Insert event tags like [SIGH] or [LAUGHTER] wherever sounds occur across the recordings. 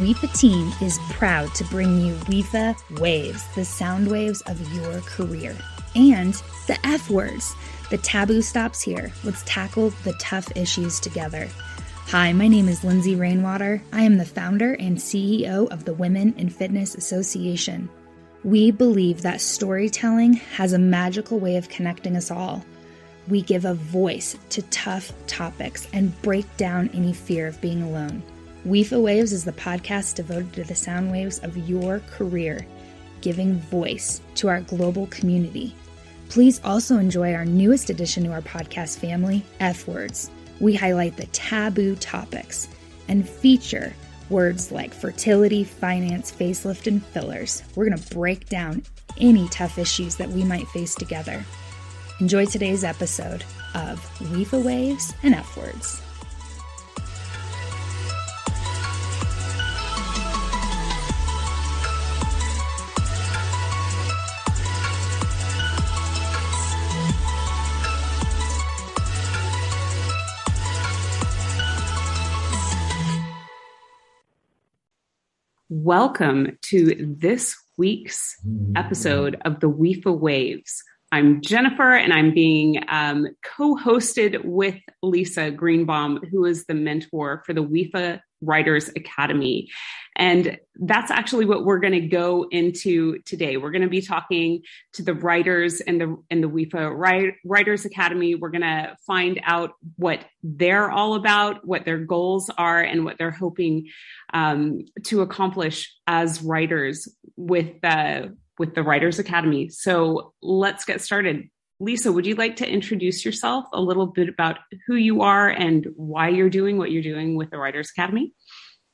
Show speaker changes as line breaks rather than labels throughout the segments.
WIFA team is proud to bring you WIFA Waves, the sound waves of your career, and the F words. The taboo stops here. Let's tackle the tough issues together. Hi, my name is Lindsay Rainwater. I am the founder and CEO of the Women in Fitness Association. We believe that storytelling has a magical way of connecting us all. We give a voice to tough topics and break down any fear of being alone. WIFA Waves is the podcast devoted to the sound waves of your career, giving voice to our global community. Please also enjoy our newest addition to our podcast family, F Words. We highlight the taboo topics and feature words like fertility, finance, facelift, and fillers. We're going to break down any tough issues that we might face together. Enjoy today's episode of WIFA Waves and F Words.
Welcome to this week's episode of the WIFA Waves. I'm Jennifer, and I'm being um, co hosted with Lisa Greenbaum, who is the mentor for the WIFA Writers Academy. And that's actually what we're going to go into today. We're going to be talking to the writers in the in the WIFA Writers Academy. We're going to find out what they're all about, what their goals are, and what they're hoping um, to accomplish as writers with the with the Writers Academy. So let's get started. Lisa, would you like to introduce yourself a little bit about who you are and why you're doing what you're doing with the Writers Academy?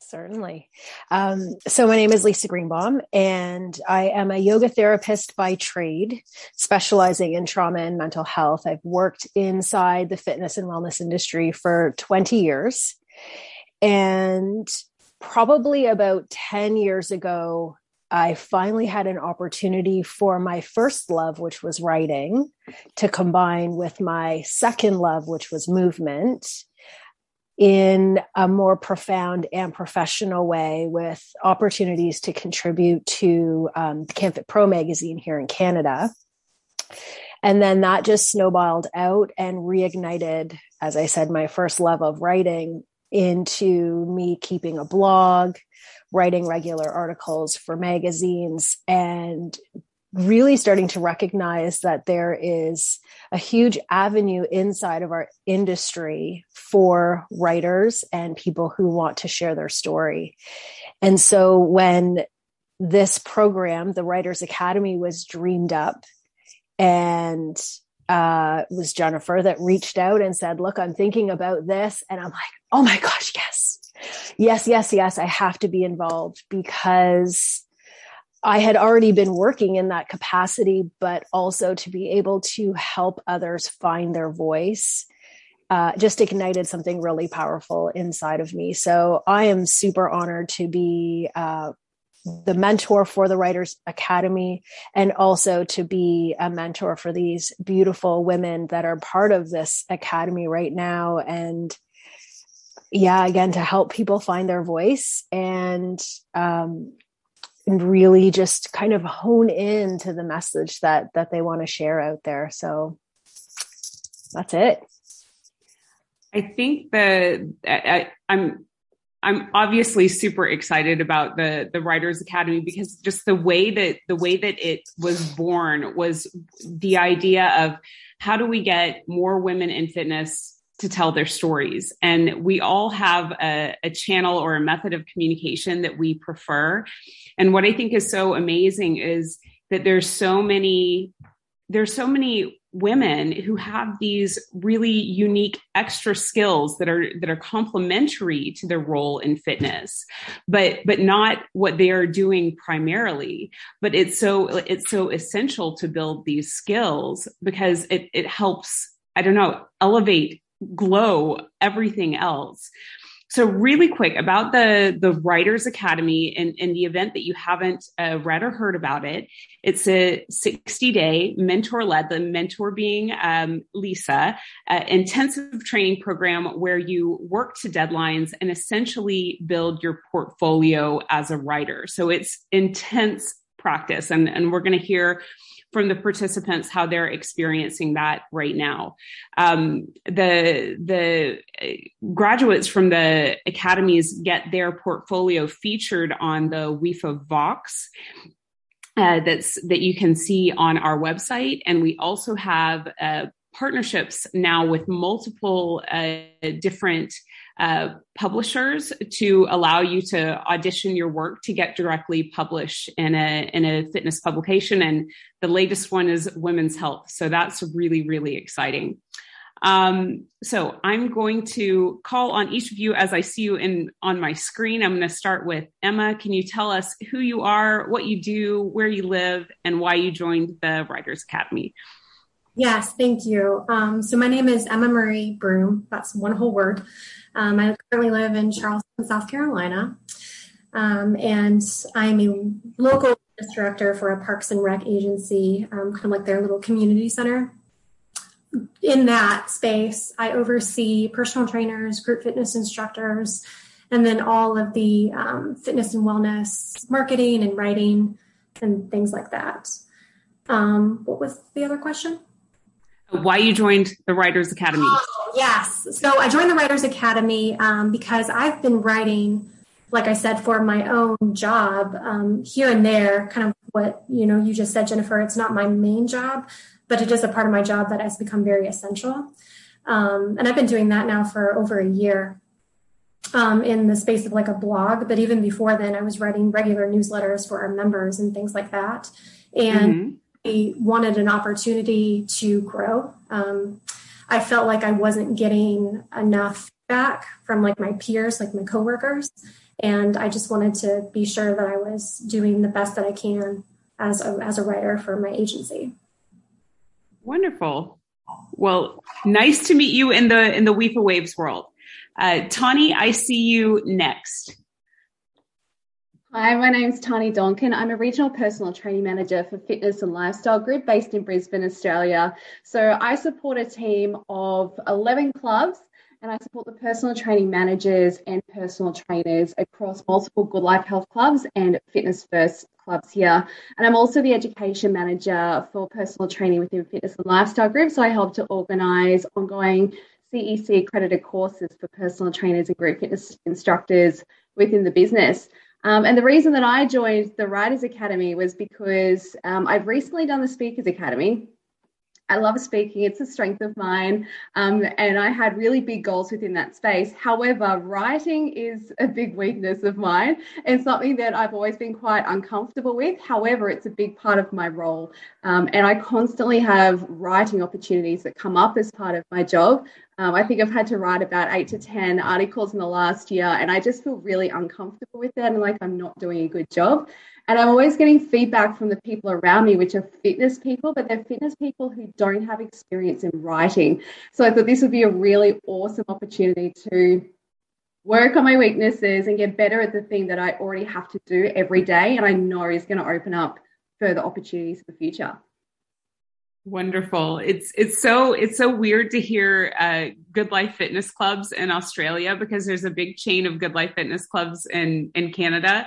Certainly. Um, so, my name is Lisa Greenbaum, and I am a yoga therapist by trade, specializing in trauma and mental health. I've worked inside the fitness and wellness industry for 20 years. And probably about 10 years ago, I finally had an opportunity for my first love, which was writing, to combine with my second love, which was movement, in a more profound and professional way with opportunities to contribute to um, the CanFit Pro magazine here in Canada. And then that just snowballed out and reignited, as I said, my first love of writing into me keeping a blog, writing regular articles for magazines and really starting to recognize that there is a huge avenue inside of our industry for writers and people who want to share their story. And so when this program, the Writers Academy, was dreamed up and uh, it was Jennifer that reached out and said, Look, I'm thinking about this. And I'm like, Oh my gosh, yes yes, yes, yes, I have to be involved because I had already been working in that capacity, but also to be able to help others find their voice. Uh, just ignited something really powerful inside of me. So I am super honored to be uh, the mentor for the Writers Academy and also to be a mentor for these beautiful women that are part of this academy right now. And yeah, again, to help people find their voice and, um, and really just kind of hone in to the message that that they want to share out there. So that's it.
I think the I, I'm I'm obviously super excited about the the Writers Academy because just the way that the way that it was born was the idea of how do we get more women in fitness to tell their stories. And we all have a, a, channel or a method of communication that we prefer. And what I think is so amazing is that there's so many, there's so many women who have these really unique extra skills that are that are complementary to their role in fitness but but not what they are doing primarily but it's so it's so essential to build these skills because it it helps i don't know elevate glow everything else. So, really quick about the the Writers Academy and, and the event that you haven't uh, read or heard about it. It's a 60 day mentor led, the mentor being um, Lisa, uh, intensive training program where you work to deadlines and essentially build your portfolio as a writer. So, it's intense practice, and, and we're going to hear from the participants how they're experiencing that right now. Um, the the graduates from the academies get their portfolio featured on the WIFA Vox. Uh, that's that you can see on our website, and we also have uh, partnerships now with multiple uh, different uh, publishers to allow you to audition your work to get directly published in a in a fitness publication. And the latest one is Women's Health, so that's really really exciting. Um, so I'm going to call on each of you as I see you in on my screen. I'm going to start with Emma. Can you tell us who you are, what you do, where you live, and why you joined the Writers Academy?
Yes, thank you. Um, so my name is Emma Marie Broom. That's one whole word. Um, I currently live in Charleston, South Carolina, um, and I'm a local director for a Parks and Rec agency, um, kind of like their little community center. In that space, I oversee personal trainers, group fitness instructors, and then all of the um, fitness and wellness marketing and writing and things like that. Um, what was the other question?
Why you joined the Writers Academy.
Oh, yes. So I joined the Writers Academy um, because I've been writing, like I said, for my own job um, here and there, kind of what, you know, you just said, Jennifer, it's not my main job, but it is a part of my job that has become very essential. Um, and I've been doing that now for over a year. Um, in the space of like a blog, but even before then, I was writing regular newsletters for our members and things like that. And mm-hmm wanted an opportunity to grow. Um, I felt like I wasn't getting enough back from like my peers, like my coworkers, and I just wanted to be sure that I was doing the best that I can as a, as a writer for my agency.
Wonderful. Well, nice to meet you in the in the WIFA Waves world. Uh, Tani, I see you next.
Hi, my name is Tani Donkin. I'm a regional personal training manager for Fitness and Lifestyle Group based in Brisbane, Australia. So I support a team of 11 clubs and I support the personal training managers and personal trainers across multiple Good Life Health clubs and Fitness First clubs here. And I'm also the education manager for personal training within Fitness and Lifestyle Group. So I help to organise ongoing CEC accredited courses for personal trainers and group fitness instructors within the business. Um, and the reason that I joined the Writers Academy was because um, I've recently done the Speakers Academy. I love speaking, it's a strength of mine. Um, and I had really big goals within that space. However, writing is a big weakness of mine and something that I've always been quite uncomfortable with. However, it's a big part of my role. Um, and I constantly have writing opportunities that come up as part of my job. Um, I think I've had to write about eight to 10 articles in the last year, and I just feel really uncomfortable with that and like I'm not doing a good job. And I'm always getting feedback from the people around me, which are fitness people, but they're fitness people who don't have experience in writing. So I thought this would be a really awesome opportunity to work on my weaknesses and get better at the thing that I already have to do every day. And I know is going to open up further opportunities for the future.
Wonderful. It's it's so it's so weird to hear uh, Good Life Fitness clubs in Australia because there's a big chain of Good Life Fitness clubs in in Canada.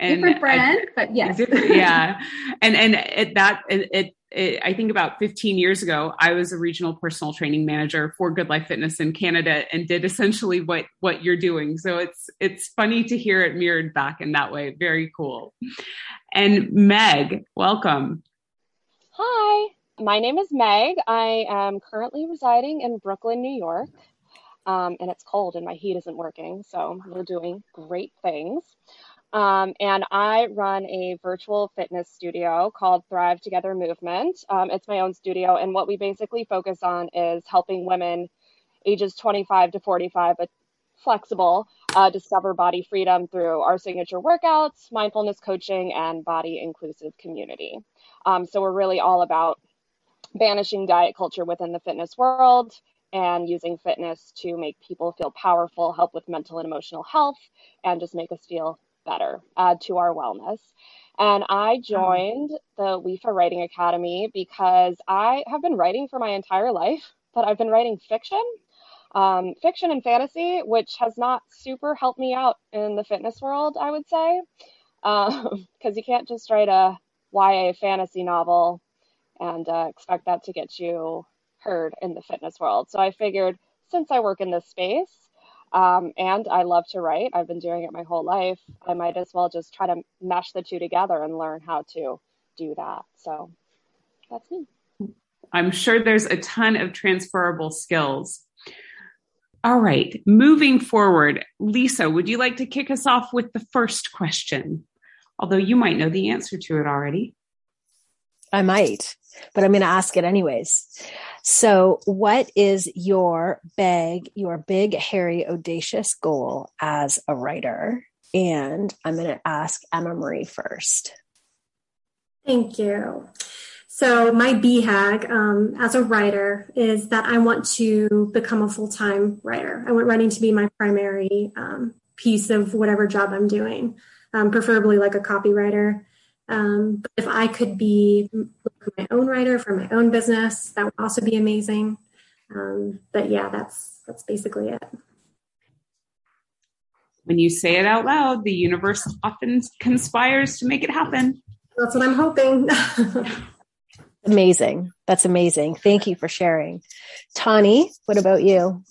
And different brand, I, but yes,
yeah. And and it, that it, it, it, I think about 15 years ago, I was a regional personal training manager for Good Life Fitness in Canada and did essentially what what you're doing. So it's it's funny to hear it mirrored back in that way. Very cool. And Meg, welcome.
Hi my name is Meg. I am currently residing in Brooklyn, New York. Um, and it's cold and my heat isn't working. So we're doing great things. Um, and I run a virtual fitness studio called Thrive Together Movement. Um, it's my own studio. And what we basically focus on is helping women ages 25 to 45, but flexible, uh, discover body freedom through our signature workouts, mindfulness coaching, and body inclusive community. Um, so we're really all about banishing diet culture within the fitness world and using fitness to make people feel powerful, help with mental and emotional health, and just make us feel better, add to our wellness. And I oh. joined the WIFA Writing Academy because I have been writing for my entire life, but I've been writing fiction, um, fiction and fantasy, which has not super helped me out in the fitness world, I would say, because [LAUGHS] um, you can't just write a YA fantasy novel and uh, expect that to get you heard in the fitness world. So I figured since I work in this space um, and I love to write, I've been doing it my whole life, I might as well just try to mesh the two together and learn how to do that. So that's me.
I'm sure there's a ton of transferable skills. All right, moving forward, Lisa, would you like to kick us off with the first question? Although you might know the answer to it already.
I might, but I'm going to ask it anyways. So, what is your big, your big, hairy, audacious goal as a writer? And I'm going to ask Emma Marie first.
Thank you. So, my BHAG um, as a writer is that I want to become a full time writer. I want writing to be my primary um, piece of whatever job I'm doing, um, preferably like a copywriter. Um, but if I could be my own writer for my own business, that would also be amazing. Um, but yeah, that's that's basically it.
When you say it out loud, the universe often conspires to make it happen.
That's what I'm hoping. [LAUGHS]
amazing. That's amazing. Thank you for sharing. Tani, what about you?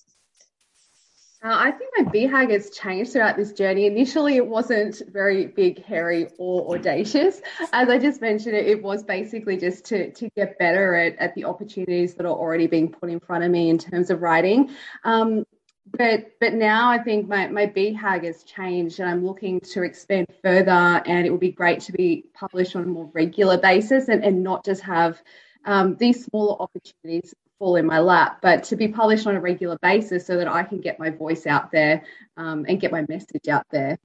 Uh, I think my BHAG has changed throughout this journey. Initially, it wasn't very big, hairy, or audacious. As I just mentioned, it, it was basically just to, to get better at, at the opportunities that are already being put in front of me in terms of writing. Um, but but now I think my, my BHAG has changed and I'm looking to expand further and it would be great to be published on a more regular basis and, and not just have um, these smaller opportunities fall in my lap, but to be published on a regular basis so that I can get my voice out there um, and get my message out there.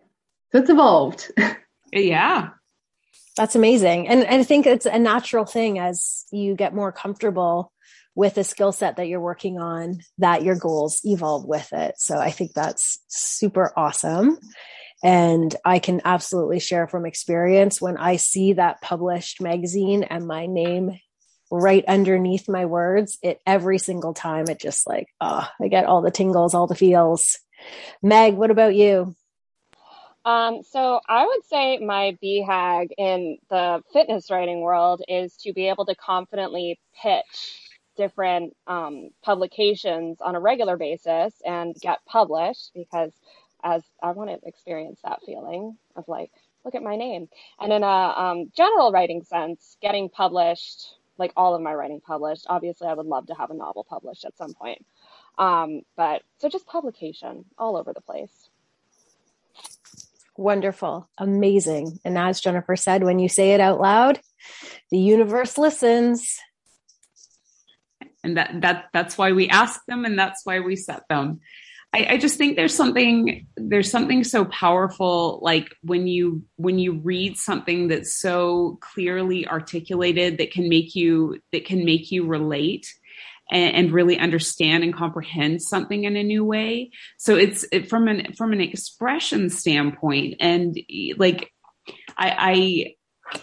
So it's evolved. [LAUGHS]
yeah.
That's amazing. And, and I think it's a natural thing as you get more comfortable with the skill set that you're working on that your goals evolve with it. So I think that's super awesome. And I can absolutely share from experience when I see that published magazine and my name right underneath my words it every single time it just like oh i get all the tingles all the feels meg what about you
um, so I would say my BHAG in the fitness writing world is to be able to confidently pitch different um, publications on a regular basis and get published because as I want to experience that feeling of like, look at my name. And in a um, general writing sense, getting published like all of my writing published. Obviously, I would love to have a novel published at some point. Um, but so just publication all over the place.
Wonderful, amazing. And as Jennifer said, when you say it out loud, the universe listens.
And that that that's why we ask them and that's why we set them. I, I just think there's something there's something so powerful like when you when you read something that's so clearly articulated that can make you that can make you relate and, really understand and comprehend something in a new way. So it's it, from an from an expression standpoint, and like I, I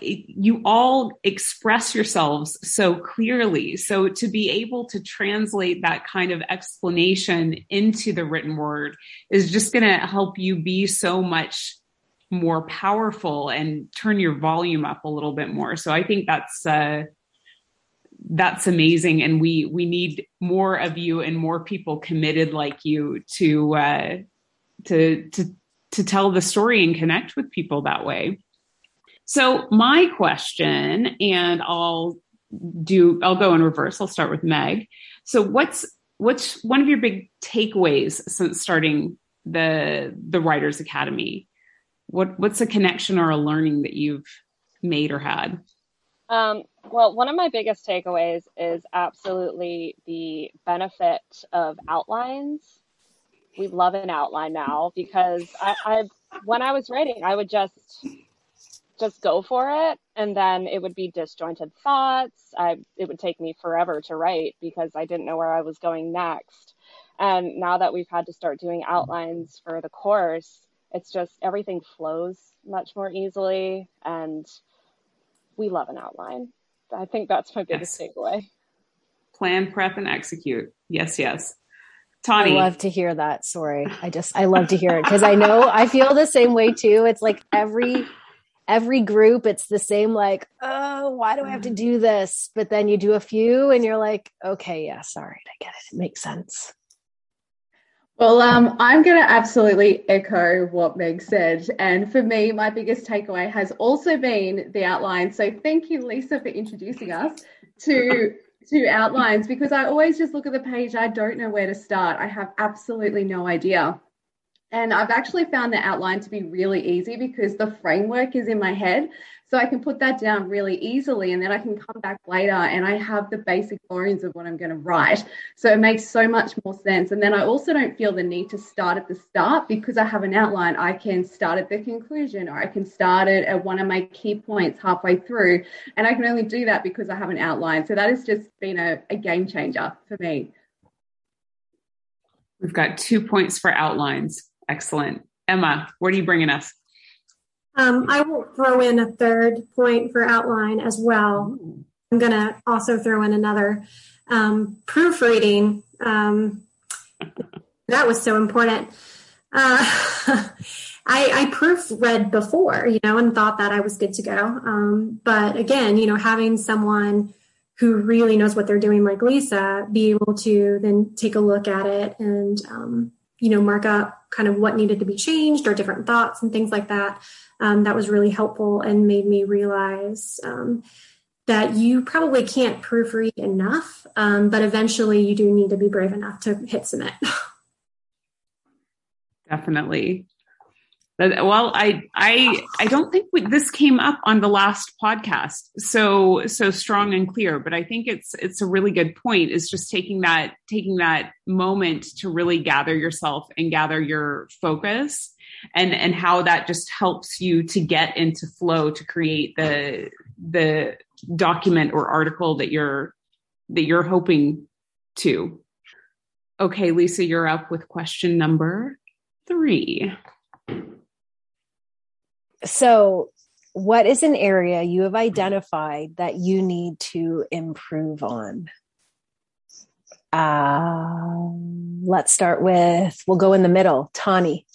you all express yourselves so clearly. So to be able to translate that kind of explanation into the written word is just going to help you be so much more powerful and turn your volume up a little bit more. So I think that's uh, that's amazing, and we we need more of you and more people committed like you to uh, to to to tell the story and connect with people that way. So my question, and I'll do, I'll go in reverse. I'll start with Meg. So what's, what's one of your big takeaways since starting the, the Writers Academy? What, what's a connection or a learning that you've made or had?
Um, well, one of my biggest takeaways is absolutely the benefit of outlines. We love an outline now because I, I when I was writing, I would just just go for it and then it would be disjointed thoughts i it would take me forever to write because i didn't know where i was going next and now that we've had to start doing outlines for the course it's just everything flows much more easily and we love an outline i think that's my biggest yes. takeaway
plan prep and execute yes yes Tani.
I love to hear that story. I just I love to hear it because I know I feel the same way too. It's like every every group it's the same like, oh, why do I have to do this? But then you do a few and you're like, okay, yeah sorry I get it. It makes sense.
Well, um, I'm going to absolutely echo what Meg said. And for me, my biggest takeaway has also been the outline. So thank you, Lisa, for introducing us to to outlines because I always just look at the page. I don't know where to start. I have absolutely no idea. And I've actually found the outline to be really easy because the framework is in my head. So I can put that down really easily and then I can come back later and I have the basic bones of what I'm going to write. So it makes so much more sense. And then I also don't feel the need to start at the start because I have an outline. I can start at the conclusion or I can start it at one of my key points halfway through. And I can only do that because I have an outline. So that has just been a, a game changer for me.
We've got two points for outlines. Excellent. Emma, what are you bringing us?
Um, I will throw in a third point for outline as well. I'm going to also throw in another um, proofreading. Um, that was so important. Uh, [LAUGHS] I, I proofread before, you know, and thought that I was good to go. Um, but again, you know, having someone who really knows what they're doing, like Lisa, be able to then take a look at it and, um, you know, mark up kind of what needed to be changed or different thoughts and things like that um, that was really helpful and made me realize um, that you probably can't proofread enough, um, but eventually you do need to be brave enough to hit submit. [LAUGHS]
Definitely. Well, I I I don't think we, this came up on the last podcast, so so strong and clear. But I think it's it's a really good point. Is just taking that taking that moment to really gather yourself and gather your focus and and how that just helps you to get into flow to create the the document or article that you're that you're hoping to okay lisa you're up with question number three
so what is an area you have identified that you need to improve on? Uh, let's start with we'll go in the middle. Tani.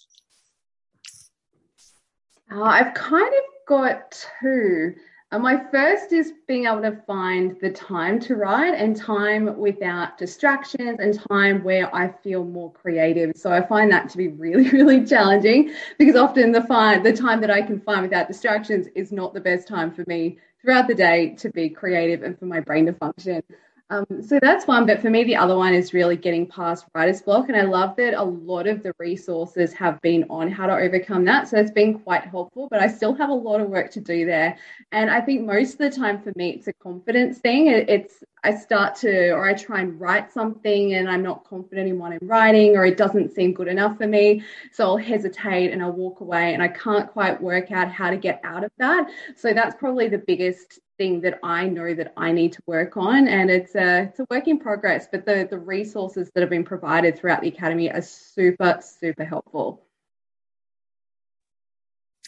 Uh, I've kind of got two. Uh, my first is being able to find the time to write and time without distractions and time where I feel more creative. So I find that to be really, [LAUGHS] really challenging because often the find the time that I can find without distractions is not the best time for me throughout the day to be creative and for my brain to function. Um, so that's one, but for me, the other one is really getting past writer's block. And I love that a lot of the resources have been on how to overcome that. So it's been quite helpful, but I still have a lot of work to do there. And I think most of the time for me, it's a confidence thing. It's I start to, or I try and write something and I'm not confident in what I'm writing, or it doesn't seem good enough for me. So I'll hesitate and I'll walk away and I can't quite work out how to get out of that. So that's probably the biggest thing that I know that I need to work on. And it's a, it's a work in progress, but the, the resources that have been provided throughout the Academy are super, super helpful.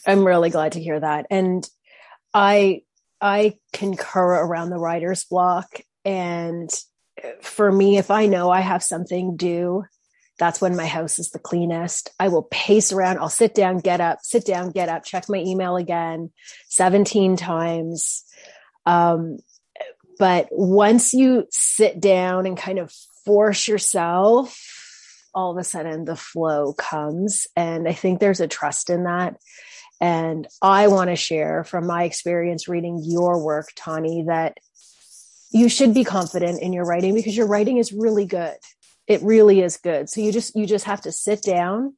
I'm really glad to hear that. And I I concur around the writer's block and for me, if I know I have something due, that's when my house is the cleanest. I will pace around. I'll sit down, get up, sit down, get up, check my email again 17 times. Um, but once you sit down and kind of force yourself, all of a sudden the flow comes. And I think there's a trust in that. And I want to share from my experience reading your work, Tani, that you should be confident in your writing because your writing is really good. It really is good. So you just you just have to sit down,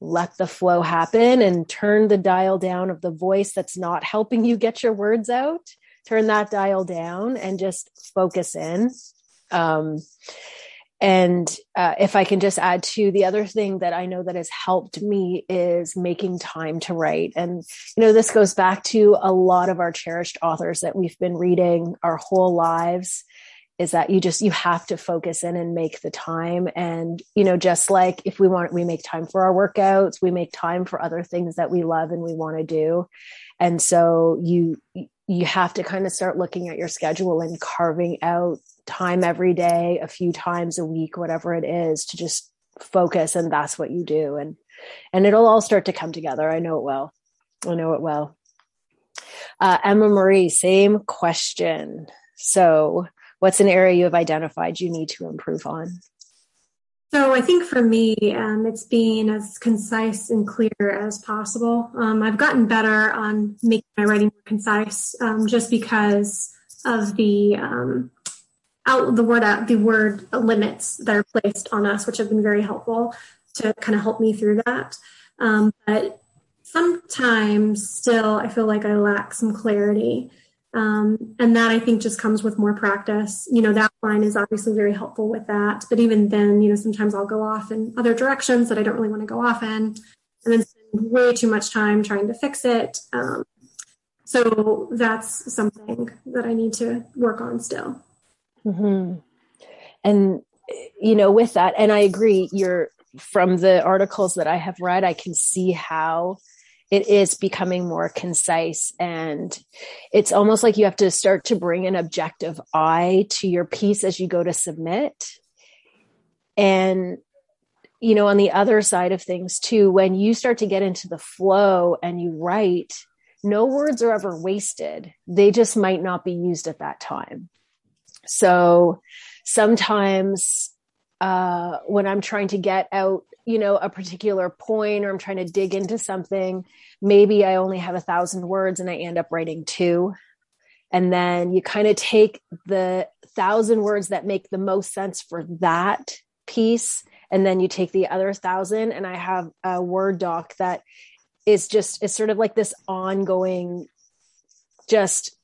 let the flow happen and turn the dial down of the voice that's not helping you get your words out. Turn that dial down and just focus in. Um, and uh, if i can just add to the other thing that i know that has helped me is making time to write. And you know this goes back to a lot of our cherished authors that we've been reading our whole lives is that you just you have to focus in and make the time. And you know just like if we want we make time for our workouts we make time for other things that we love and we want to do and so you you have to kind of start looking at your schedule and carving out time every day a few times a week whatever it is to just focus and that's what you do. And and it'll all start to come together. I know it will. I know it will. Uh, emma marie same question. So what's an area you have identified you need to improve on?
So I think for me, um, it's being as concise and clear as possible. Um, I've gotten better on making my writing more concise, um, just because of the um, out the word out the word limits that are placed on us, which have been very helpful to kind of help me through that. Um, but sometimes still, I feel like I lack some clarity. Um, and that I think just comes with more practice. You know, that line is obviously very helpful with that. But even then, you know, sometimes I'll go off in other directions that I don't really want to go off in and then spend way too much time trying to fix it. Um, so that's something that I need to work on still.
Mm-hmm. And, you know, with that, and I agree, you're from the articles that I have read, I can see how it is becoming more concise and it's almost like you have to start to bring an objective eye to your piece as you go to submit. And you know on the other side of things too when you start to get into the flow and you write no words are ever wasted. They just might not be used at that time. So sometimes uh, when i'm trying to get out you know a particular point or i'm trying to dig into something maybe i only have a thousand words and i end up writing two. And then you kind of take the thousand words that make the most sense for that piece and then you take the other thousand and i have a word doc that is just is sort of like this ongoing just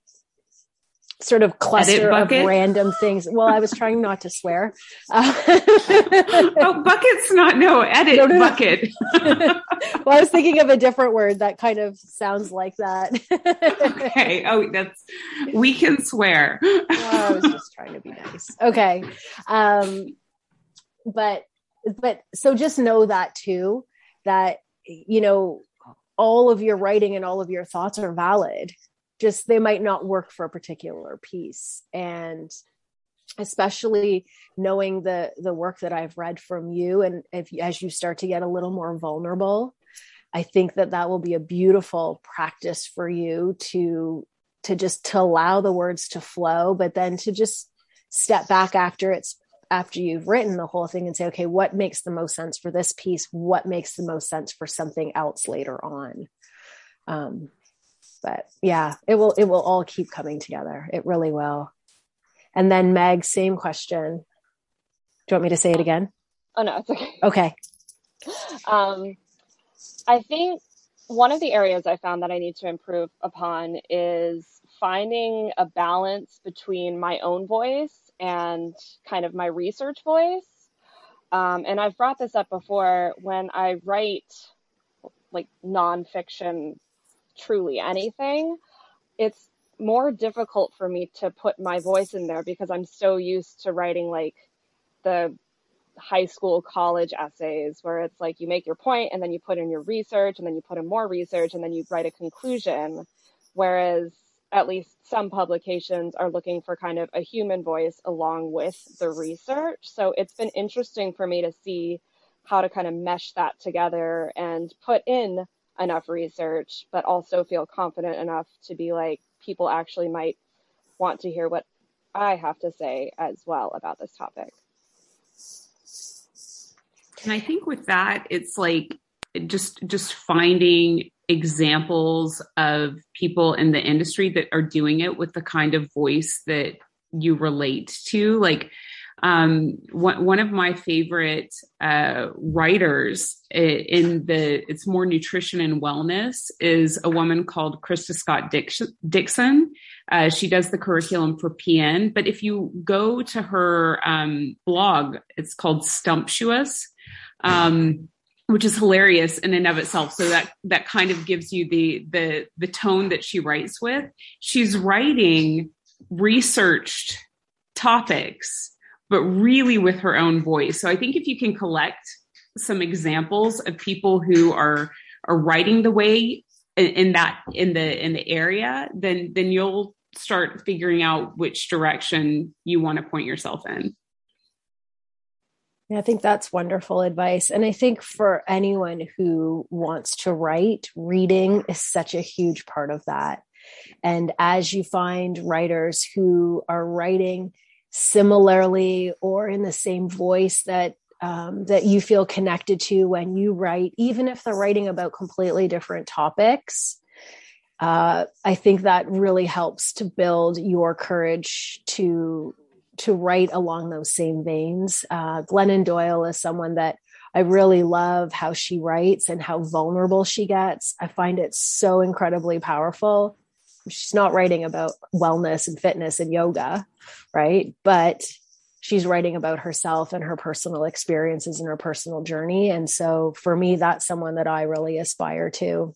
sort of cluster of random things. Well, I was trying not to swear. [LAUGHS] Uh,
oh, bucket's not no edit no, no, bucket. [LAUGHS]
well, I was thinking of a different word that kind of sounds like that.
okay. [LAUGHS] Oh, that's we can swear.
well, I was just trying to be nice. Okay. Um, but but so just know that too that you know all of your writing and all of your thoughts are valid just they might not work for a particular piece. And especially knowing the the work that I've read from you and if as you start to get a little more vulnerable I think that that will be a beautiful practice for you to to just to allow the words to flow but then to just step back after it's after you've written the whole thing and say okay what makes the most sense for this piece? What makes the most sense for something else later on? Um, but yeah, it will it will all keep coming together. It really will. And then Meg, same question. Do you want me to say it again?
Oh no, it's okay.
Okay.
Um, I think one of the areas I found that I need to improve upon is finding a balance between my own voice and kind of my research voice. Um, and I've brought this up before when I write like nonfiction truly anything, it's more difficult for me to put my voice in there because I'm so used to writing like the high school, college essays where it's like you make your point and then you put in your research and then you put in more research and then you write a conclusion. Whereas at least some publications are looking for kind of a human voice along with the research. So it's been interesting for me to see how to kind of mesh that together and put in enough research, but also feel confident enough to be like, people actually might want to hear what I have to say as well about this topic.
And I think with that, it's like just just finding examples of people in the industry that are doing it with the kind of voice that you relate to. Like Um, one, one of my favorite uh, writers in the it's more nutrition and wellness is a woman called Krista Scott Dixon. Uh, she does the curriculum for PN, but if you go to her um, blog, it's called Stumptuous. Um, which is hilarious in and of itself. So that that kind of gives you the the the tone that she writes with. She's writing researched topics, but really with her own voice. So I think if you can collect some examples of people who are are writing the way in, in that in the in the area, then then you'll start figuring out which direction you want to point yourself in.
Yeah, I think that's wonderful advice. And I think for anyone who wants to write, reading is such a huge part of that. And as you find writers who are writing similarly or in the same voice that um, that you feel connected to when you write, even if they're writing about completely different topics, uh, I think that really helps to build your courage to to write along those same veins. Uh, Glennon Doyle is someone that I really love how she writes and how vulnerable she gets. I find it so incredibly powerful. She's not writing about wellness and fitness and yoga, right? But she's writing about herself and her personal experiences and her personal journey. And so for me, that's someone that I really aspire to.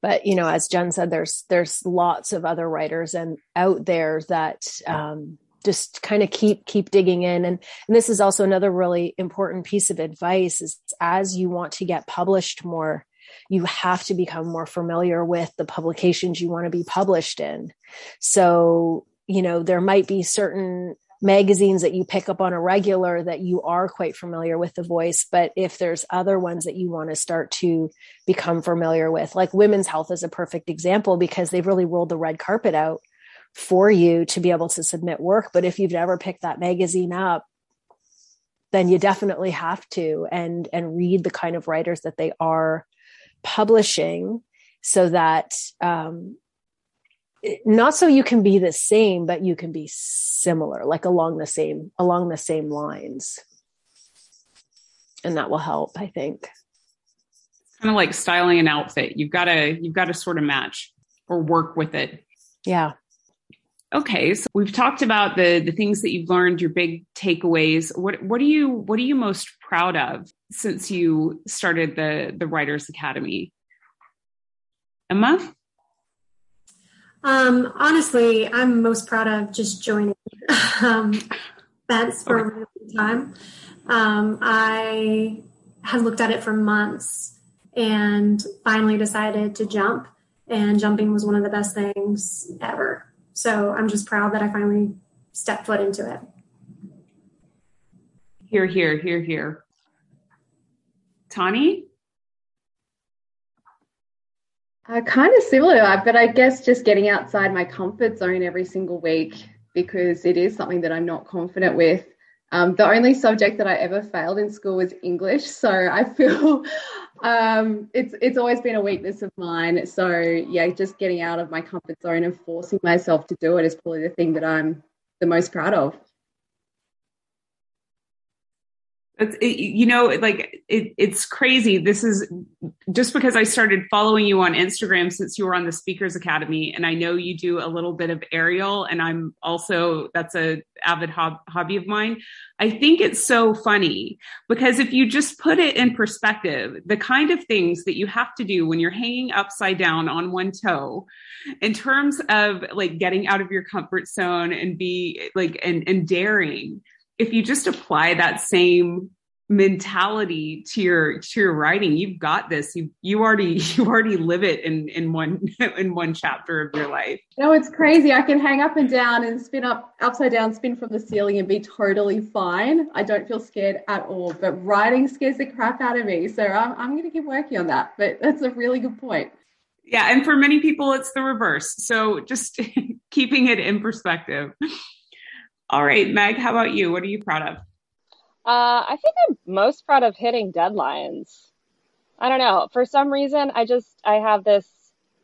But you know, as Jen said, there's there's lots of other writers and out there that um, just kind of keep keep digging in and, and this is also another really important piece of advice is as you want to get published more you have to become more familiar with the publications you want to be published in so you know there might be certain magazines that you pick up on a regular that you are quite familiar with the voice but if there's other ones that you want to start to become familiar with like women's health is a perfect example because they've really rolled the red carpet out for you to be able to submit work. But if you've never picked that magazine up, then you definitely have to and and read the kind of writers that they are publishing so that um, not so you can be the same but you can be similar like along the same along the same lines. And that will help i think.
Kind of like styling an outfit. You've got to you've got to sort of match or work with it.
Yeah
Okay, so we've talked about the the things that you've learned, your big takeaways. What what are you what are you most proud of since you started the the Writers Academy? Emma?
Um, honestly, I'm most proud of just joining. um, that's for okay. a really long time. Um, I had looked at it for months and finally decided to jump. And jumping was one of the best things ever. So I'm just proud that I finally stepped foot into it.
Here, here, here, here. Tani?
Uh, kind of similar, but I guess just getting outside my comfort zone every single week because it is something that I'm not confident with. Um, the only subject that I ever failed in school was English, so I feel um, it's it's always been a weakness of mine. So yeah, just getting out of my comfort zone and forcing myself to do it is probably the thing that I'm the most proud of.
It, you know, like it, it's crazy. This is just because I started following you on Instagram since you were on the Speakers Academy, and I know you do a little bit of aerial, and I'm also that's a avid hob- hobby of mine. I think it's so funny because if you just put it in perspective, the kind of things that you have to do when you're hanging upside down on one toe, in terms of like getting out of your comfort zone and be like and, and daring if you just apply that same mentality to your to your writing you've got this. You you already [LAUGHS] you already live it in in one [LAUGHS] in one chapter of your life.
No it's crazy. I can hang up and down and spin up upside down spin from the ceiling and be totally fine. I don't feel scared at all but writing scares the crap out of me. So i'm, I'm going to keep working on that but that's a really good point.
Yeah and for many people it's the reverse. So just [LAUGHS] keeping it in perspective all right, Meg, how about you? What are you proud of?
Uh, I think I'm most proud of hitting deadlines. I don't know. For some reason, I just, I have this,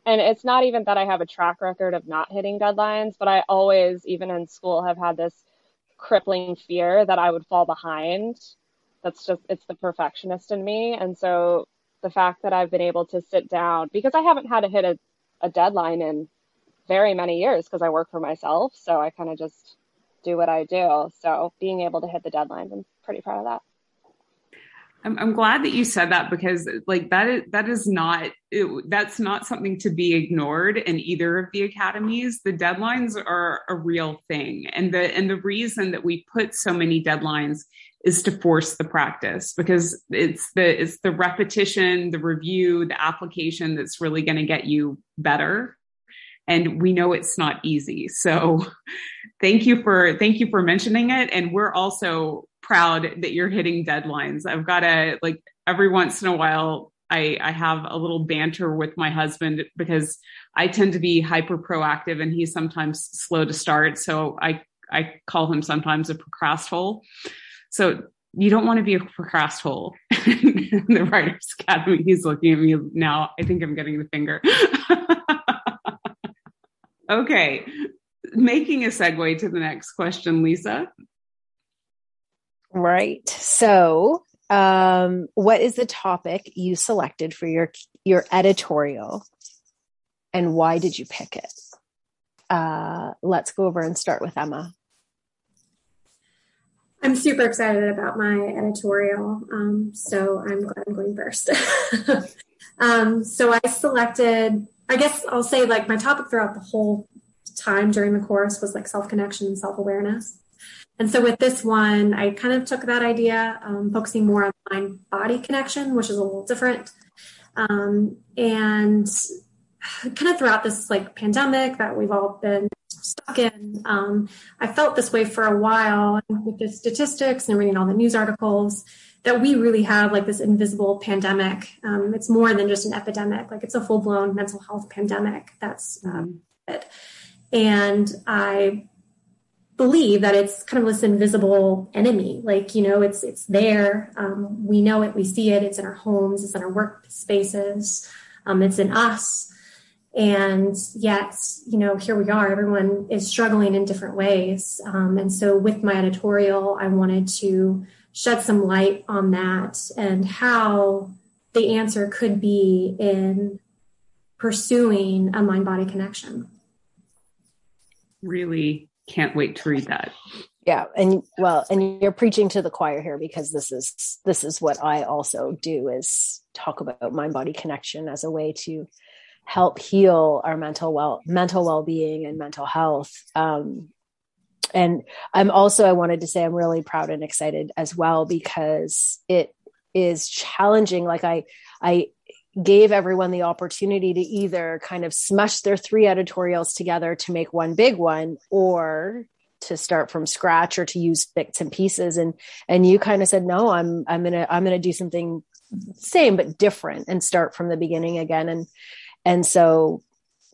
and it's not even that I have a track record of not hitting deadlines, but I always, even in school, have had this crippling fear that I would fall behind. That's just, it's the perfectionist in me. And so the fact that I've been able to sit down because I haven't had to hit a, a deadline in very many years because I work for myself. So I kind of just do what I do. So being able to hit the deadlines, I'm pretty proud of that.
I'm, glad that you said that because like that is that is not it, that's not something to be ignored in either of the academies. The deadlines are a real thing, and the and the reason that we put so many deadlines is to force the practice because it's the it's the repetition, the review, the application that's really going to get you better and we know it's not easy so thank you for thank you for mentioning it and we're also proud that you're hitting deadlines. I've got to like every once in a while I, I have a little banter with my husband because I tend to be hyper proactive and he's sometimes slow to start. So I, I call him sometimes a procrasthole. So you don't want to be a procrasthole [LAUGHS] the Writers Academy. He's looking at me now. I think I'm getting the finger. [LAUGHS] okay. Making a segue to the next question, Lisa.
Right. So, um, what is the topic you selected for your your editorial, and why did you pick it? Uh, let's go over and start with Emma.
I'm super excited about my editorial, um, so I'm glad I'm going first. [LAUGHS] um, so I selected, I guess I'll say like my topic throughout the whole time during the course was like self connection and self awareness. And so with this one, I kind of took that idea, um, focusing more on mind body connection, which is a little different. Um, and kind of throughout this like pandemic that we've all been stuck in, um, I felt this way for a while with the statistics and reading all the news articles that we really have like this invisible pandemic. Um, it's more than just an epidemic, like it's a full blown mental health pandemic. That's um, it. And I believe that it's kind of this invisible enemy. Like you know it's it's there. Um, we know it. We see it. It's in our homes. It's in our work spaces um, it's in us. And yet you know here we are. Everyone is struggling in different ways. Um, and so with my editorial i wanted to shed some light on that and how the answer could be in pursuing a mind body connection
really can't wait to read that.
Yeah, and well, and you're preaching to the choir here because this is this is what I also do is talk about mind body connection as a way to help heal our mental well mental well-being and mental health um, and i'm also i wanted to say i'm really proud and excited as well because it is challenging like i i gave everyone the opportunity to either kind of smush their three editorials together to make one big one or to start from scratch or to use bits and pieces. And and you kind of said no i'm i'm gonna i'm gonna do something same but different and start from the beginning again. And and so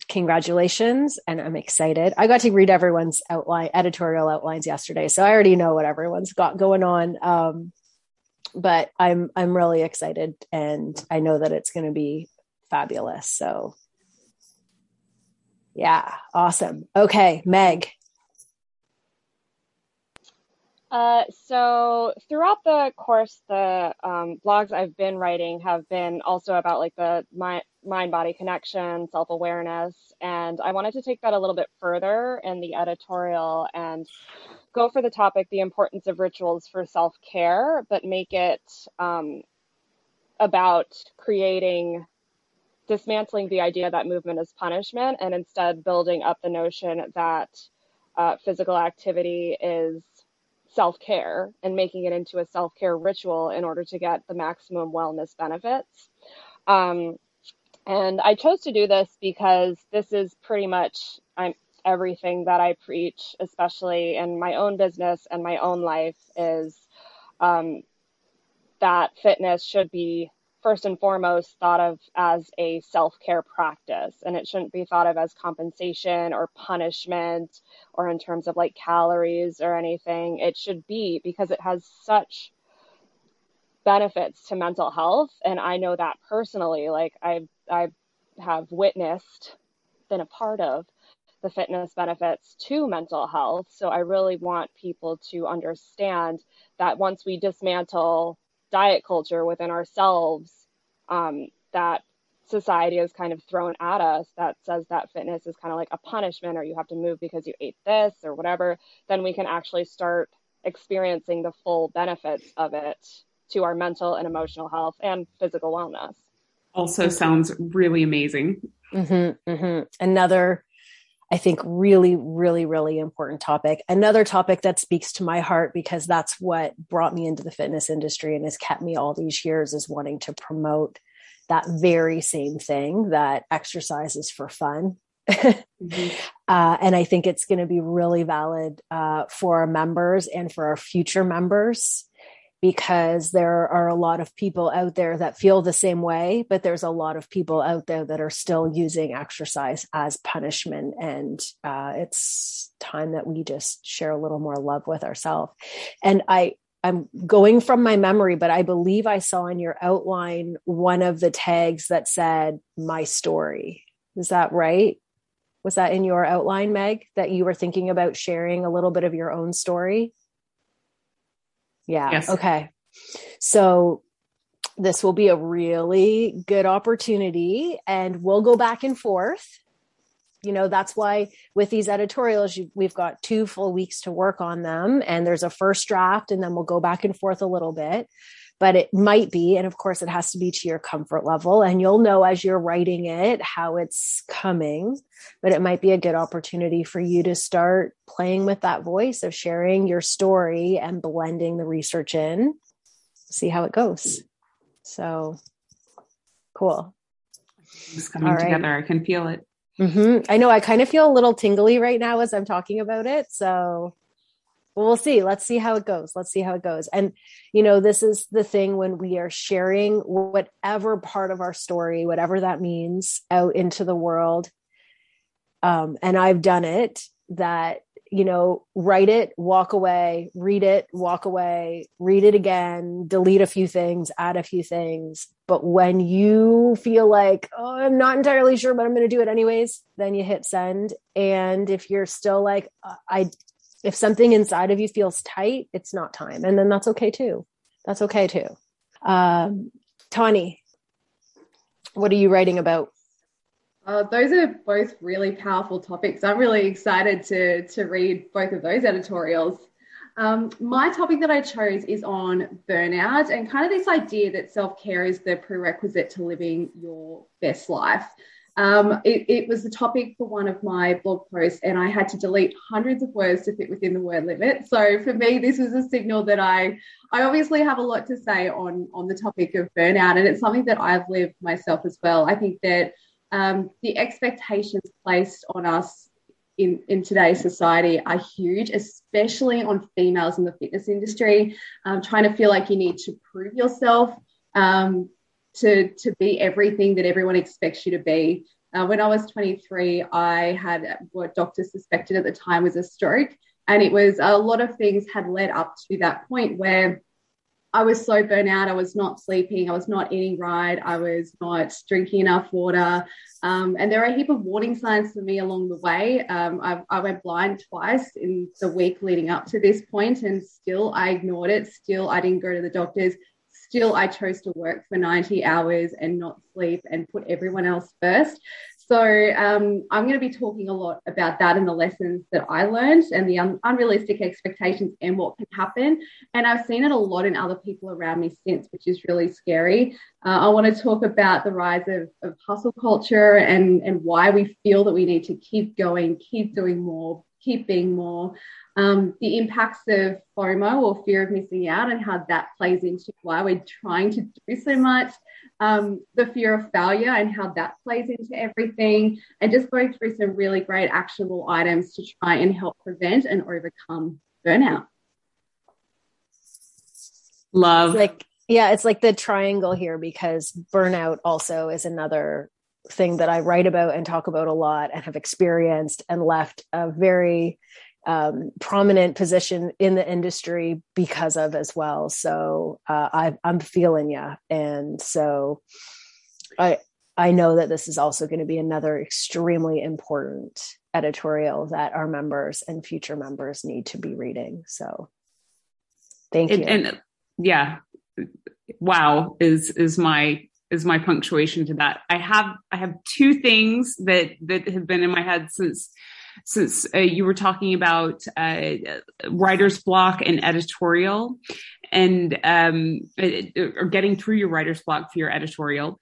congratulations. And i'm excited. I got to read everyone's outline editorial outlines yesterday. So i already know what everyone's got going on. Um, but I'm I'm really excited and I know that it's going to be fabulous. So yeah, awesome. Okay, Meg.
Uh, so throughout the course, the um, blogs I've been writing have been also about like the mind mind body connection, self awareness, and I wanted to take that a little bit further in the editorial and go for the topic the importance of rituals for self care, but make it um, about creating dismantling the idea that movement is punishment and instead building up the notion that uh, physical activity is self care and making it into a self care ritual in order to get the maximum wellness benefits. Um, and I chose to do this because this is pretty much I'm everything that I preach, especially in my own business and my own life, is um, that fitness should be first and foremost thought of as a self care practice. And it shouldn't be thought of as compensation or punishment or in terms of like calories or anything. It should be because it has such benefits to mental health. And I know that personally, like I, I have witnessed, been a part of the fitness benefits to mental health. So I really want people to understand that once we dismantle diet culture within ourselves, um, that society is kind of thrown at us that says that fitness is kind of like a punishment or you have to move because you ate this or whatever, then we can actually start experiencing the full benefits of it to our mental and emotional health and physical wellness.
Also sounds really amazing.
Mm-hmm, mm-hmm. Another, I think, really, really, really important topic. Another topic that speaks to my heart because that's what brought me into the fitness industry and has kept me all these years is wanting to promote that very same thing that exercise is for fun. mm-hmm. [LAUGHS] uh, and I think it's going to be really valid uh, for our members and for our future members because there are a lot of people out there that feel the same way, but there's a lot of people out there that are still using exercise as punishment. And uh, it's time that we just share a little more love with ourselves. And I, I'm going from my memory, but I believe I saw in your outline one of the tags that said my story. Is that right? Was that in your outline, Meg, that you were thinking about sharing a little bit of your own story? Yeah. Yes. Okay. So this will be a really good opportunity and we'll go back and forth. You know, that's why with these editorials, you, we've got two full weeks to work on them and there's a first draft and then we'll go back and forth a little bit but it might be and of course it has to be to your comfort level and you'll know as you're writing it how it's coming but it might be a good opportunity for you to start playing with that voice of sharing your story and blending the research in. See how it goes. So cool.
It's coming together. I can feel it.
Mm-hmm. i know i kind of feel a little tingly right now as i'm talking about it so well, we'll see. Let's see how it goes. Let's see how it goes. And, you know, this is the thing when we are sharing whatever part of our story, whatever that means, out into the world. Um, and I've done it that, you know, write it, walk away, read it, walk away, read it again, delete a few things, add a few things. But when you feel like, oh, I'm not entirely sure, but I'm going to do it anyways, then you hit send. And if you're still like, I, if something inside of you feels tight, it's not time. And then that's okay too. That's okay too. Um, Tani, what are you writing about?
Uh, those are both really powerful topics. I'm really excited to, to read both of those editorials. Um, my topic that I chose is on burnout and kind of this idea that self care is the prerequisite to living your best life. Um, it, it, was the topic for one of my blog posts, and I had to delete hundreds of words to fit within the word limit. So for me, this was a signal that I, I obviously have a lot to say on on the topic of burnout, and it's something that I've lived myself as well. I think that um, the expectations placed on us in, in today's society are huge, especially on females in the fitness industry, um, trying to feel like you need to prove yourself. Um, to to be everything that everyone expects you to be. Uh, when I was 23, I had what doctors suspected at the time was a stroke, and it was a lot of things had led up to that point where I was so burnt out. I was not sleeping. I was not eating right. I was not drinking enough water. Um, and there are a heap of warning signs for me along the way. Um, I, I, went blind twice in the week leading up to this point, and still I ignored it. Still, I didn't go to the doctors still I chose to work for 90 hours and not sleep and put everyone else first. So um, I'm going to be talking a lot about that and the lessons that I learned and the un- unrealistic expectations and what can happen. And I've seen it a lot in other people around me since, which is really scary. Uh, I want to talk about the rise of, of hustle culture and, and why we feel that we need to keep going, keep doing more, keep being more um, the impacts of FOMO or fear of missing out and how that plays into why we're trying to do so much, um, the fear of failure and how that plays into everything, and just going through some really great actionable items to try and help prevent and overcome burnout.
Love.
Like, yeah, it's like the triangle here because burnout also is another thing that I write about and talk about a lot and have experienced and left a very um, prominent position in the industry because of as well. So uh, I, am feeling you, and so I I know that this is also going to be another extremely important editorial that our members and future members need to be reading. So thank you.
And, and yeah, wow is is my is my punctuation to that. I have I have two things that that have been in my head since since uh, you were talking about uh, writer's block and editorial and um, or getting through your writer's block for your editorial.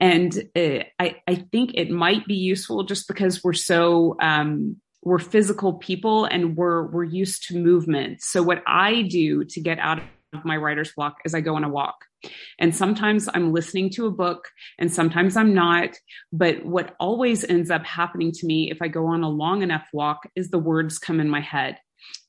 And uh, I, I think it might be useful just because we're so um, we're physical people and we're we're used to movement. So what I do to get out of my writer's block is I go on a walk. And sometimes I'm listening to a book and sometimes I'm not. But what always ends up happening to me if I go on a long enough walk is the words come in my head.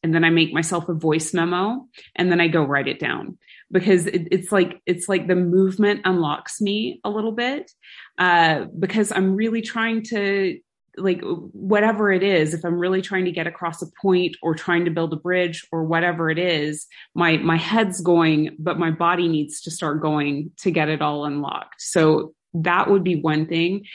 And then I make myself a voice memo and then I go write it down because it, it's like, it's like the movement unlocks me a little bit, uh, because I'm really trying to like whatever it is if i'm really trying to get across a point or trying to build a bridge or whatever it is my my head's going but my body needs to start going to get it all unlocked. So that would be one thing.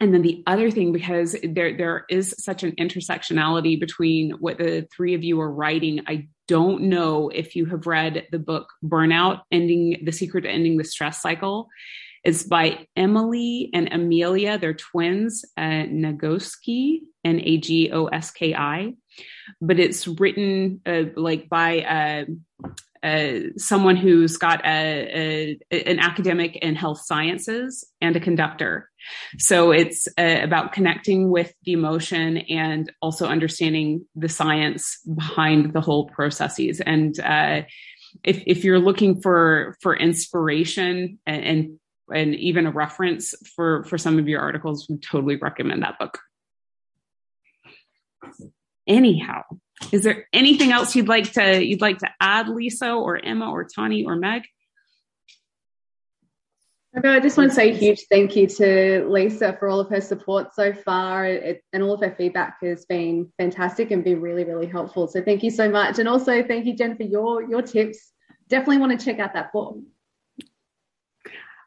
And then the other thing because there there is such an intersectionality between what the three of you are writing i don't know if you have read the book burnout ending the secret to ending the stress cycle it's by Emily and Amelia. They're twins, uh, Nagoski, N A G O S K I. But it's written uh, like by uh, uh, someone who's got a, a, an academic in health sciences and a conductor. So it's uh, about connecting with the emotion and also understanding the science behind the whole processes. And uh, if, if you're looking for for inspiration and, and and even a reference for for some of your articles would totally recommend that book anyhow is there anything else you'd like to you'd like to add lisa or emma or tani or meg
I just want to say a huge thank you to Lisa for all of her support so far, it, and all of her feedback has been fantastic and been really, really helpful. So thank you so much, and also thank you, Jen, for your your tips. Definitely want to check out that book.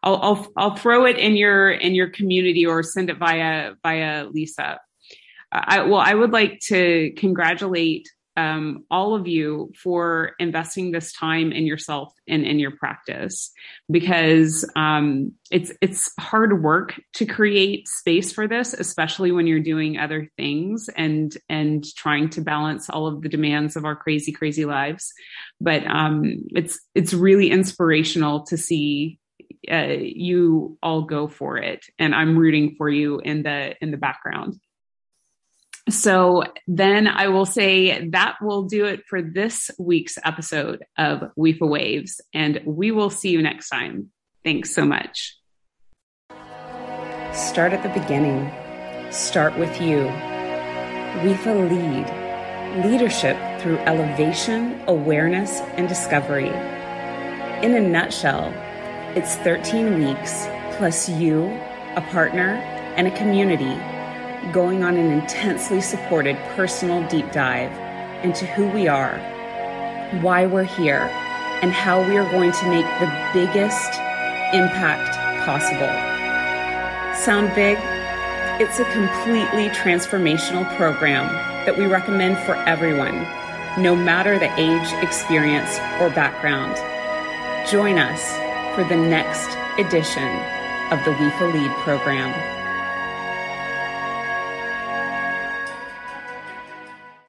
I'll, I'll, I'll throw it in your in your community or send it via via Lisa. I, well, I would like to congratulate um, all of you for investing this time in yourself and in your practice because um, it's it's hard work to create space for this, especially when you're doing other things and and trying to balance all of the demands of our crazy crazy lives. But um, it's it's really inspirational to see uh, you all go for it. And i'm rooting for you in the in the background. So then i will say that will do it for this week's episode of WIFA waves. And we will see you next time. Thanks so much.
Start at the beginning. Start with you. WIFA lead. Leadership through elevation awareness and discovery. In a nutshell it's 13 weeks, plus you, a partner, and a community going on an intensely supported personal deep dive into who we are, why we're here, and how we are going to make the biggest impact possible. Sound big? It's a completely transformational program that we recommend for everyone, no matter the age, experience, or background. Join us for the next edition of the WIFA Lead program.